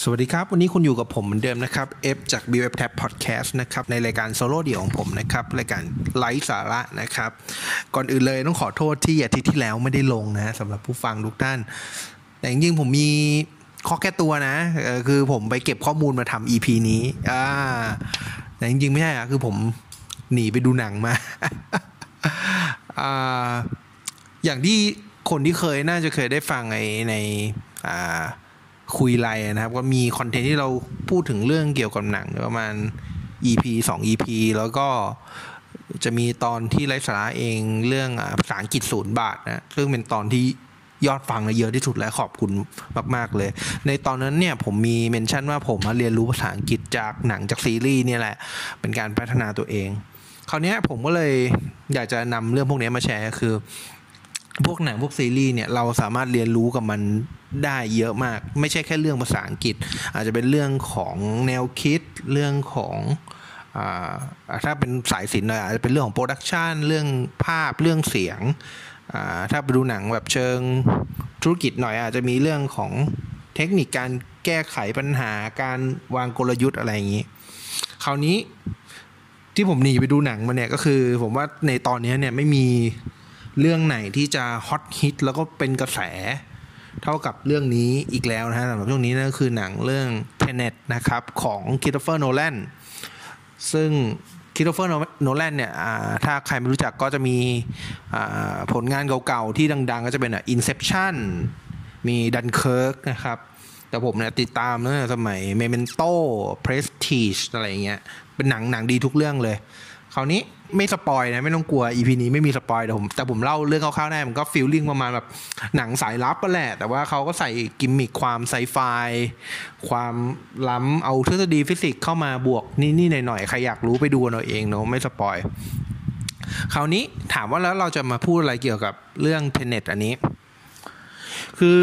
สวัสดีครับ วันนี้คุณอยู่กับผมเหมือนเดิมนะครับ F จาก b w Tab Podcast นะครับในรายการโซโล่เดี่ยวของผมนะครับรายการไลฟ์สาระนะครับ ก่อนอื่นเลยต้องขอโทษที่อาทิตย์ที่แล้วไม่ได้ลงนะสำหรับผู้ฟังทุกท่าน แต่จริงๆผมมีข้อแก้ตัวนะคือผมไปเก็บข้อมูลมาทำ EP นี้อ่าแต่จริงๆไม่ใช่อะคือผมหนีไปดูหนังมาอ่าอย่างที่คนที่เคยน่าจะเคยได้ฟังในในอ่า คุยไลน์นะครับ ก็มีคอนเทนต์ที่เราพูดถึงเรื่องเกี่ยวกับหนังประมาณ EP 2 EP แล้วก็จะมีตอนที่ไร้สาระเองเรื่องภาษาอังกฤษศูนย์บาทนะซึ่งเป็นตอนที่ยอดฟังเยอะที่สุดและขอบคุณมาก ๆ เลย ในตอนนั้นเนี่ยผมมีเมนชั่นว่าผมมาเรียนรู้ภาษาอังกฤษจากหนังจากซีรีส์เนี่ยแหละ เป็นการพัฒนาตัวเอง คราวนี้ผมก็เลยอยากจะนำเรื่องพวกนี้มาแชร์คือ พวกหนังพวกซีรีส์เนี่ยเราสามารถเรียนรู้กับมันได้เยอะมาก ไม่ใช่แค่เรื่องภาษาอังกฤษ อาจจะเป็นเรื่องของแนวคิดเรื่องของ ถ้าเป็นสายศิลป์หน่อยอาจจะเป็นเรื่องของ production เรื่องภาพเรื่องเสียง ถ้าไปดูหนังแบบเชิงธุรกิจหน่อยอาจจะมีเรื่องของเทคนิคการแก้ไขปัญหาการวางกลยุทธ์อะไรอย่างนี้ คราวนี้ที่ผมหนีไปดูหนังมาเนี่ยก็คือผมว่าในตอนนี้เนี่ยไม่มี เรื่องไหนที่จะฮอตฮิตแล้วก็เป็นกระแส เท่ากับเรื่องนี้อีกแล้วนะฮะสำหรับช่วงนี้นั่นก็คือหนังเรื่อง Tenet นะครับของคริสโตเฟอร์โนแลนซึ่งคริสโตเฟอร์โนแลนเนี่ยถ้าใครไม่รู้จักก็จะมีผลงานเก่าๆ ที่ดังๆ ก็จะเป็น Inception มี Dunkirk นะครับ แต่ผมเนี่ยติดตามตั้งแต่สมัย Memento The Prestige อะไรเงี้ย เป็นหนังหนังดีทุกเรื่องเลย คราวนี้ไม่ spoil นะไม่ต้องกลัว EP นี้ไม่มีสปอยแต่ผมแต่ผมเล่าเรื่องคร่าวๆได้มันก็ feeling ประมาณแบบหนังสายลับก็แหละ แต่ว่าเขาก็ใส่กิมมิคความไซไฟความล้ำเอาทฤษฎีฟิสิกส์เข้ามาบวกนี่ๆหน่อยๆ ใครอยากรู้ไปดูเอาเองเนาะไม่ spoil คราวนี้ถามว่าแล้วเราจะมาพูดอะไรเกี่ยวกับเรื่องเทเน็ตอันนี้ คือ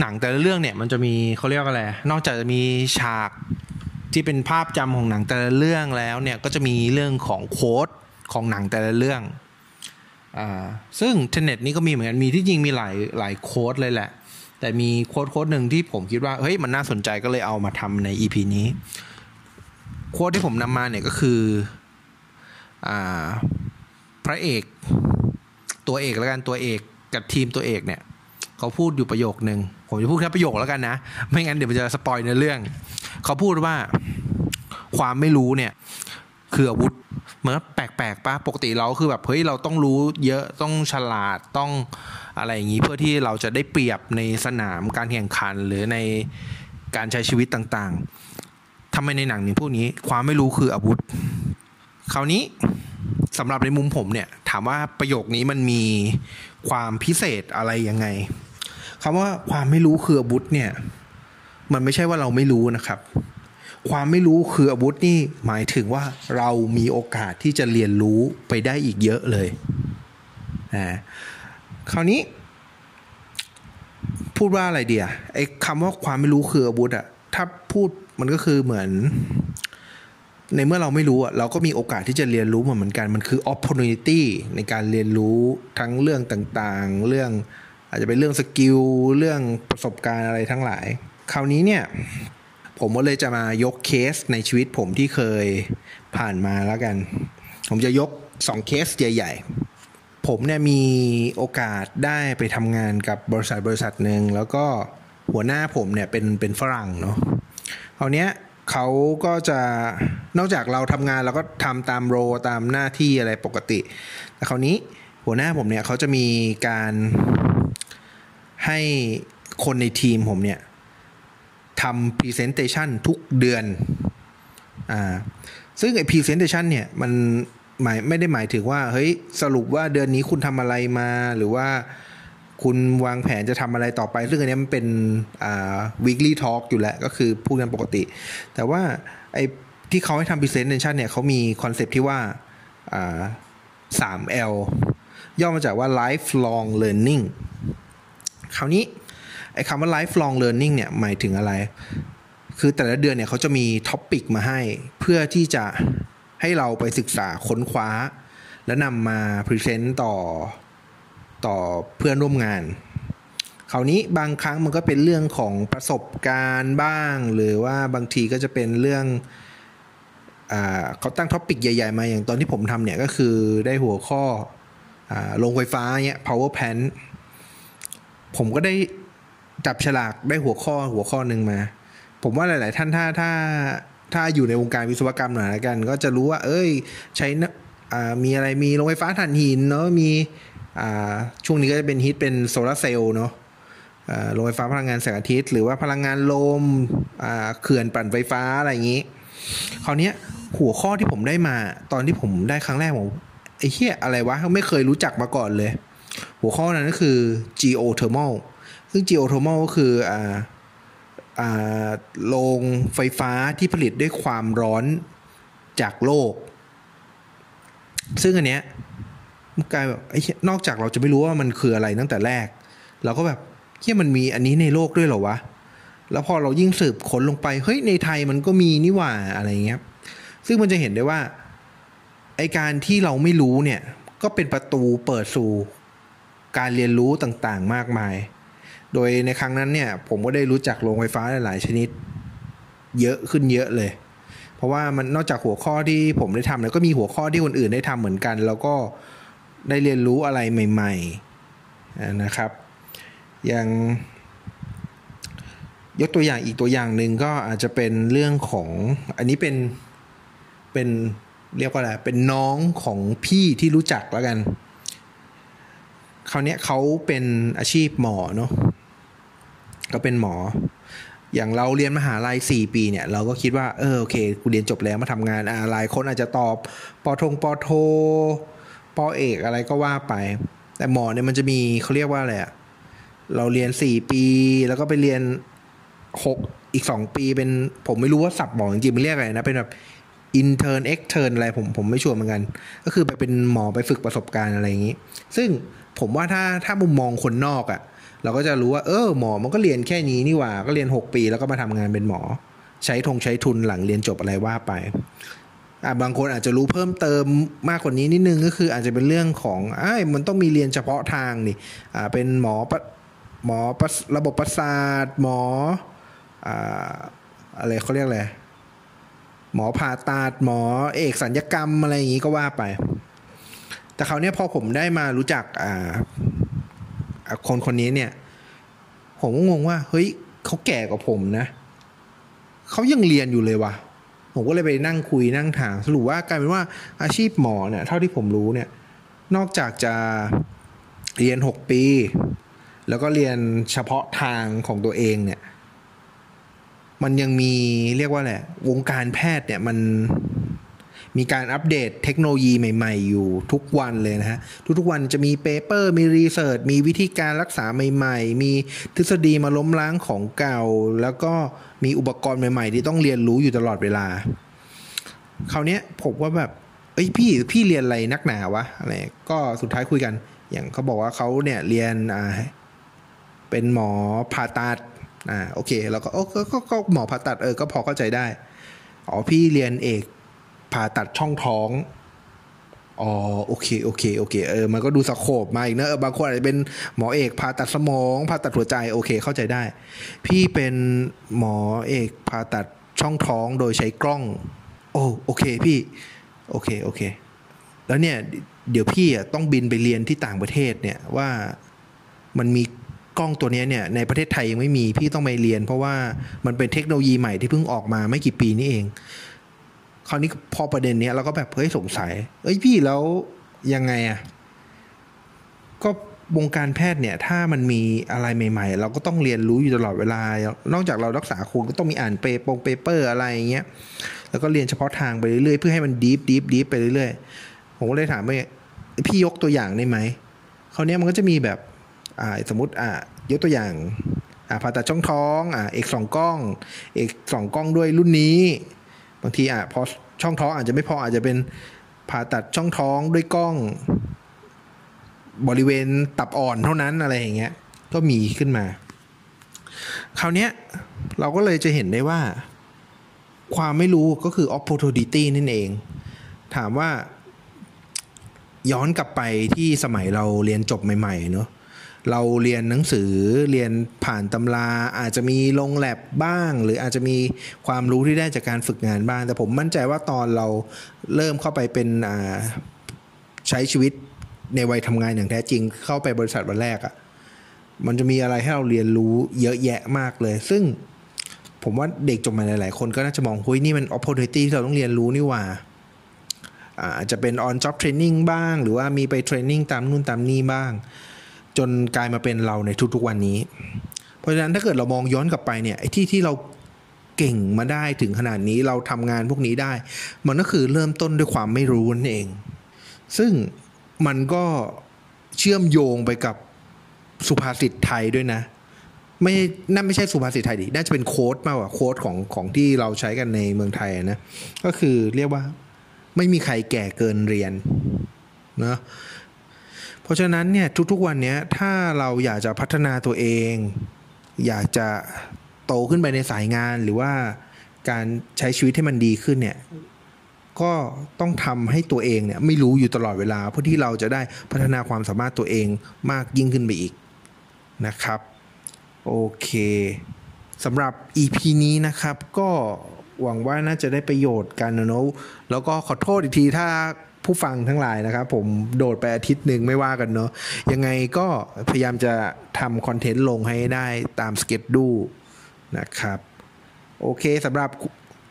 หนังแต่ละเรื่องเนี่ยมันจะมีเขาเรียกอะไร นอกจากจะมีฉาก ที่เป็นภาพจำของหนังแต่ละเรื่องแล้วเนี่ยก็จะมีเรื่องของโค้ดของหนังแต่ละเรื่องอ่าซึ่งเทเน็ตนี่ก็มีเหมือนกันมีที่จริงมีหลายหลายโค้ดเลยแหละ แต่มีโค้ดโค้ดหนึ่งที่ผมคิดว่าเฮ้ยมันน่าสนใจก็เลยเอามาทำใน EP นี้โค้ดที่ผมนำมาเนี่ยก็คืออ่าพระเอกตัวเอกแล้วกันตัวเอกกับทีมตัวเอกเนี่ยเขาพูดอยู่ประโยคหนึ่งผมจะพูดแค่ประโยคแล้วกันนะ ไม่งั้นเดี๋ยวมันจะสปอยในเรื่อง เขาพูดว่าความไม่รู้เนี่ย คืออาวุธเหมือนแปลกๆปะปกติเราคือแบบเฮ้ยเราต้องรู้เยอะต้องฉลาดต้องอะไรอย่างนี้เพื่อที่เราจะได้เปรียบในสนามการแข่งขันหรือในการใช้ชีวิตต่างๆทำไมในหนังนี้พวกนี้ความไม่รู้คืออาวุธ คราวนี้สำหรับในมุมผมเนี่ย ถามว่าประโยคนี้มันมีความพิเศษอะไรยังไงคำว่าความไม่รู้คืออาวุธเนี่ย มันไม่ใช่ว่าเราไม่รู้นะครับ ความไม่รู้คืออาวุธนี่หมายถึงว่าเรามีโอกาสที่จะเรียนรู้ไปได้อีกเยอะเลยนะคราวนี้ พูดว่าอะไรเดียไอ้คำว่าความไม่รู้คืออาวุธอะถ้าพูดมันก็คือเหมือน ในเมื่อเราไม่รู้อะเราก็มีโอกาสที่จะเรียนรู้เหมือนกันมันคือ opportunity ในการเรียนรู้ทั้งเรื่องต่างๆ เรื่องอาจจะเป็นเรื่อง skill เรื่องประสบการณ์อะไรทั้งหลาย คราวนี้เนี่ยผมก็เลยจะมายกเคสในชีวิตผมที่เคยผ่านมาแล้วกัน ผมจะยก2เคสใหญ่ ๆ ผมเนี่ยมีโอกาสได้ไปทำงานกับบริษัทบริษัทหนึ่งแล้วก็หัวหน้าผมเนี่ยเป็นเป็นฝรั่งเนาะคราวนี้เขาก็จะนอกจากเราทำงานเราก็ทำตามโรตามหน้าที่อะไรปกติแต่คราวนี้หัวหน้าผมเนี่ยเขาจะมีการให้คนในทีมผมเนี่ย ทำ presentation ทุกเดือนอ่าซึ่งไอ้ presentation เนี่ยมันหมายไม่ได้หมายถึงว่าเฮ้ยสรุปว่าเดือนนี้คุณทำอะไรมาหรือว่าคุณวางแผนจะทำอะไรต่อไป ซึ่งอันนี้มันเป็นอ่า weekly talk อยู่แล้ว ก็คือพูดกันปกติ แต่ว่าไอ้ที่เขาให้ทำ presentation เนี่ยเขามีคอนเซปที่ว่าอ่า 3L ย่อมาจากว่า lifelong learning คราวนี้ ไอ้คำว่า lifelong learning เนี่ยหมายถึงอะไร คือแต่ละเดือนเนี่ยเขาจะมี topic มาให้ เพื่อที่จะให้เราไปศึกษาค้นคว้า แล้วนำมา present ต่อต่อเพื่อนร่วมงานคคราวนี้บางครั้งมันก็เป็นเรื่องของประสบการณ์บ้าง หรือว่าบางทีก็จะเป็นเรื่องอ่าเขาตั้ง topic ใหญ่ ๆ มาอย่างตอนที่ผมทำเนี่ยก็คือได้หัวข้ออ่าโรงไฟฟ้าเนี่ย power plant ผมก็ได้ จับฉลากได้หัวข้อหัวข้อหนึ่งมา ผมว่าหลาย ๆ ท่านถ้าถ้าถ้าอยู่ในวงการวิศวกรรมหน่อยละกัน ก็จะรู้ว่า เอ้ย ใช้นะมีอะไรมีโรงไฟฟ้าถ่านหินเนาะมีช่วงนี้ก็จะเป็นฮิตเป็นโซลาร์เซลล์เนาะโรงไฟฟ้าพลังงานแสงอาทิตย์ หรือว่าพลังงานลมเขื่อนปั่นไฟฟ้าอะไรอย่างนี้ คราวนี้หัวข้อที่ผมได้มาตอนที่ผมได้ครั้งแรกผมไอ้เหี้ยอะไรวะ ไม่เคยรู้จักมาก่อนเลย หัวข้อนั้นก็คือ geothermal ซึ่ง geothermal ก็คืออ่าอ่าโรงไฟฟ้าที่ผลิตด้วยความร้อนจากโลก ซึ่งอันเนี้ยมันกลายแบบนอกจากเราจะไม่รู้ว่ามันคืออะไรตั้งแต่แรก เราก็แบบเฮียมันมีอันนี้ในโลกด้วยเหรอวะ แล้วพอเรายิ่งสืบค้นลงไป เฮ้ยในไทยมันก็มีนี่หว่าอะไรเงี้ย ซึ่งมันจะเห็นได้ว่าไอการที่เราไม่รู้เนี่ย ก็เป็นประตูเปิดสู่การเรียนรู้ต่างๆ มากมาย โดยในครั้งนั้นเนี่ยผมก็ได้รู้จักโรงไฟฟ้าหลาย ๆ ชนิด เยอะขึ้นเยอะเลย เพราะว่ามันนอกจากหัวข้อที่ผมได้ทำแล้วก็มีหัวข้อที่คนอื่นได้ทำเหมือนกัน แล้วก็ได้เรียนรู้อะไรใหม่ ๆนะครับ อย่างยกตัวอย่างอีกตัวอย่างหนึ่งก็อาจจะเป็นเรื่องของอันนี้เป็นเป็นเรียกว่าอะไรเป็นน้องของพี่ที่รู้จักแล้วกัน คราวนี้เขาเป็นอาชีพหมอเนาะ ก็เป็นหมอ อย่างเราเรียนมหาลัยสี่ปีเนี่ย เราก็คิดว่าเออโอเคกูเรียนจบแล้วมาทำงานอ่าหลายคนอาจจะตอบปอทงปอโทปอเอกอะไรก็ว่าไป แต่หมอเนี่ยมันจะมีเขาเรียกว่าอะไรอะเราเรียนสี่ปี แล้วก็ไปเรียนหกอีกสองปีเป็นผมไม่รู้ว่าศัพท์หมอจริงๆมันเรียกอะไรนะเป็นแบบ intern extern อะไรผมผมไม่ sure เหมือนกัน ก็คือไปเป็นหมอไปฝึกประสบการณ์อะไรอย่างนี้ ซึ่งผมว่าถ้าถ้ามุมมองคนนอกอะ่ะ เราก็จะรู้ว่าเออหมอมันก็เรียนแค่นี้นี่หว่า ก็เรียน 6 ปีแล้วก็มาทำงานเป็นหมอ ใช้ทงใช้ทุนหลังเรียนจบอะไรว่าไปอะบางคนอาจจะรู้เพิ่มเติมมากกว่านี้นิดนึงก็คืออาจจะเป็นเรื่องของไอ้มันต้องมีเรียนเฉพาะทางนี่อ่าเป็นหมอปะหมอประระบบประสาทหมออ่าอะไรเขาเรียกอะไรหมอผ่าตัดหมอเอกสัญญกรรมอะไรอย่างนี้ก็ว่าไป แต่คราวเนี้ยพอผมได้มารู้จักอ่าอ่า คนคนนี้เนี่ย ผมก็งงว่า เฮ้ยเขาแก่กว่าผมนะเขายังเรียนอยู่เลยวะผมก็เลยไปนั่งคุยนั่งถามสรุปว่ากลายเป็นว่าอาชีพหมอเนี่ยเท่าที่ผมรู้เนี่ย นอกจากจะเรียนหกปี แล้วก็เรียนเฉพาะทางของตัวเองเนี่ย มันยังมีเรียกว่าแหละ วงการแพทย์เนี่ยมัน มีการอัปเดตเทคโนโลยีใหม่ ๆ อยู่ทุกวันเลยนะฮะ ทุกๆวันจะมี paper มี research มีวิธีการรักษาใหม่ ๆ มีทฤษฎีมาล้มล้างของเก่า แล้วก็มีอุปกรณ์ใหม่ ๆ ที่ต้องเรียนรู้อยู่ตลอดเวลา คราวเนี้ยผมว่าแบบเอ้ยพี่พี่เรียนอะไรนักหนาวะอะไรก็สุดท้ายคุยกัน อย่างเขาบอกว่าเขาเนี่ยเรียนอ่าเป็นหมอผ่าตัดอ่าโอเค แล้วก็โอ้ก็ก็หมอผ่าตัดเออก็พอเข้าใจได้อ๋อพี่เรียนเอก ผ่าตัดช่องท้องอ๋อโอเคโอเคโอเคเออมันก็ดูสโคบมาอีกเนอะเออบางคนอาจจะเป็นหมอเอกผ่าตัดสมองผ่าตัดหัวใจโอเคเข้าใจได้ พี่เป็นหมอเอกผ่าตัดช่องท้องโดยใช้กล้อง โอ้โอเคพี่โอเคโอเค แล้วเนี่ยเดี๋ยวพี่อะต้องบินไปเรียนที่ต่างประเทศเนี่ยว่ามันมีกล้องตัวเนี้ยเนี่ยในประเทศไทยยังไม่มีพี่ต้องไปเรียน เพราะว่ามันเป็นเทคโนโลยีใหม่ที่เพิ่งออกมาไม่กี่ปีนี่เอง คราวนี้พอประเด็นเนี้ยเราก็แบบเฮ้ยสงสัย เอ้ยพี่แล้วยังไงอะก็วงการแพทย์เนี่ย ถ้ามันมีอะไรใหม่ ๆ เราก็ต้องเรียนรู้อยู่ตลอดเวลา นอกจากเรารักษาคนก็ต้องมีอ่านเปปงเปเปอร์อะไรอย่างเงี้ยแล้วก็เรียนเฉพาะทางไปเรื่อยๆเพื่อให้มันดีฟดีฟดีฟไปเรื่อยๆผมก็เลยถามว่าพี่ยกตัวอย่างได้ไหมคราวนี้มันก็จะมีแบบอ่าสมมติอ่ายกตัวอย่างอ่าผ่าตัดช่องท้องอ่าเอกสองกล้อง เอกสองกล้องด้วยรุ่นนี้ บางทีอะพอช่องท้องอาจจะไม่พออาจจะเป็นผ่าตัดช่องท้องด้วยกล้อง บริเวณตับอ่อนเท่านั้นอะไรอย่างเงี้ย ก็มีขึ้นมา คราวเนี้ยเราก็เลยจะเห็นได้ว่า ความไม่รู้ก็คือ opportunity นั่นเอง ถามว่าย้อนกลับไปที่สมัยเราเรียนจบใหม่ ๆ เนอะ เราเรียนหนังสือเรียนผ่านตำรา อาจจะมีลงแลบบ้าง หรืออาจจะมีความรู้ที่ได้จากการฝึกงานบ้าง แต่ผมมั่นใจว่าตอนเราเริ่มเข้าไปเป็นใช้ชีวิตในวัยทำงานอย่างแท้จริง เข้าไปบริษัทวันแรกอะ่ะมันจะมีอะไรให้เราเรียนรู้เยอะแยะมากเลย ซึ่งผมว่าเด็กจบใหมาหลาย ๆ คนก็น่าจะมองเฮ้ยนี่มัน opportunity ที่เราต้องเรียนรู้นี่ว่าอาจจะเป็น on job training บ้าง หรือว่ามีไปเทรนนิ่งตามนู่นตามนี่บ้าง จนกลายมาเป็นเราในทุกๆวันนี้ เพราะฉะนั้นถ้าเกิดเรามองย้อนกลับไปเนี่ยไอ้ที่ที่เราเก่งมาได้ถึงขนาดนี้เราทำงานพวกนี้ได้ มันก็คือเริ่มต้นด้วยความไม่รู้นั่นเอง ซึ่งมันก็เชื่อมโยงไปกับสุภาษิตไทยด้วยนะ ไม่นั่นไม่ใช่สุภาษิตไทยดิน่าจะเป็นโค้ดมากกว่าโค้ดของของที่เราใช้กันในเมืองไทยนะก็คือเรียกว่าไม่มีใครแก่เกินเรียนเนาะ เพราะฉะนั้นเนี่ยทุกๆวันเนี้ยถ้าเราอยากจะพัฒนาตัวเอง อยากจะโตขึ้นไปในสายงานหรือว่าการใช้ชีวิตให้มันดีขึ้นเนี่ยก็ต้องทำให้ตัวเองเนี่ยไม่รู้อยู่ตลอดเวลาเพื่อที่เราจะได้พัฒนาความสามารถตัวเองมากยิ่งขึ้นไปอีกนะครับ โอเคสำหรับ EP นี้นะครับ ก็หวังว่าน่าจะได้ประโยชน์กันนะเนอะแล้วก็ขอโทษอีกทีถ้า ผู้ฟังทั้งหลายนะครับผมโดดไปอาทิตย์หนึ่งไม่ว่ากันเนาะยังไงก็พยายามจะทำคอนเทนต์ลงให้ได้ตามสเก็ตดูนะครับ โอเคสำหรับ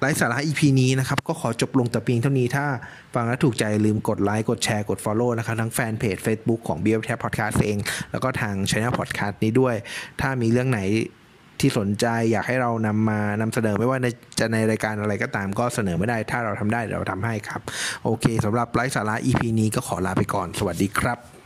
ไลฟ์สาระ EP นี้นะครับ ก็ขอจบลงแต่เพียงเท่านี้ถ้าฟังแล้วถูกใจลืมกดไลค์กดแชร์กด Follow นะครับ ทั้งแฟนเพจ Facebook ของ b f t Podcast เอง แล้วก็ทาง Channel Podcast นี้ด้วย ถ้ามีเรื่องไหน ที่สนใจอยากให้เรานำมานำเสนอไม่ว่าในจะในรายการอะไรก็ตามก็เสนอไม่ได้ ถ้าเราทำได้เดี๋ยวเราทำให้ครับ โอเคสำหรับไลฟ์สาระ EP นี้ก็ขอลาไปก่อน สวัสดีครับ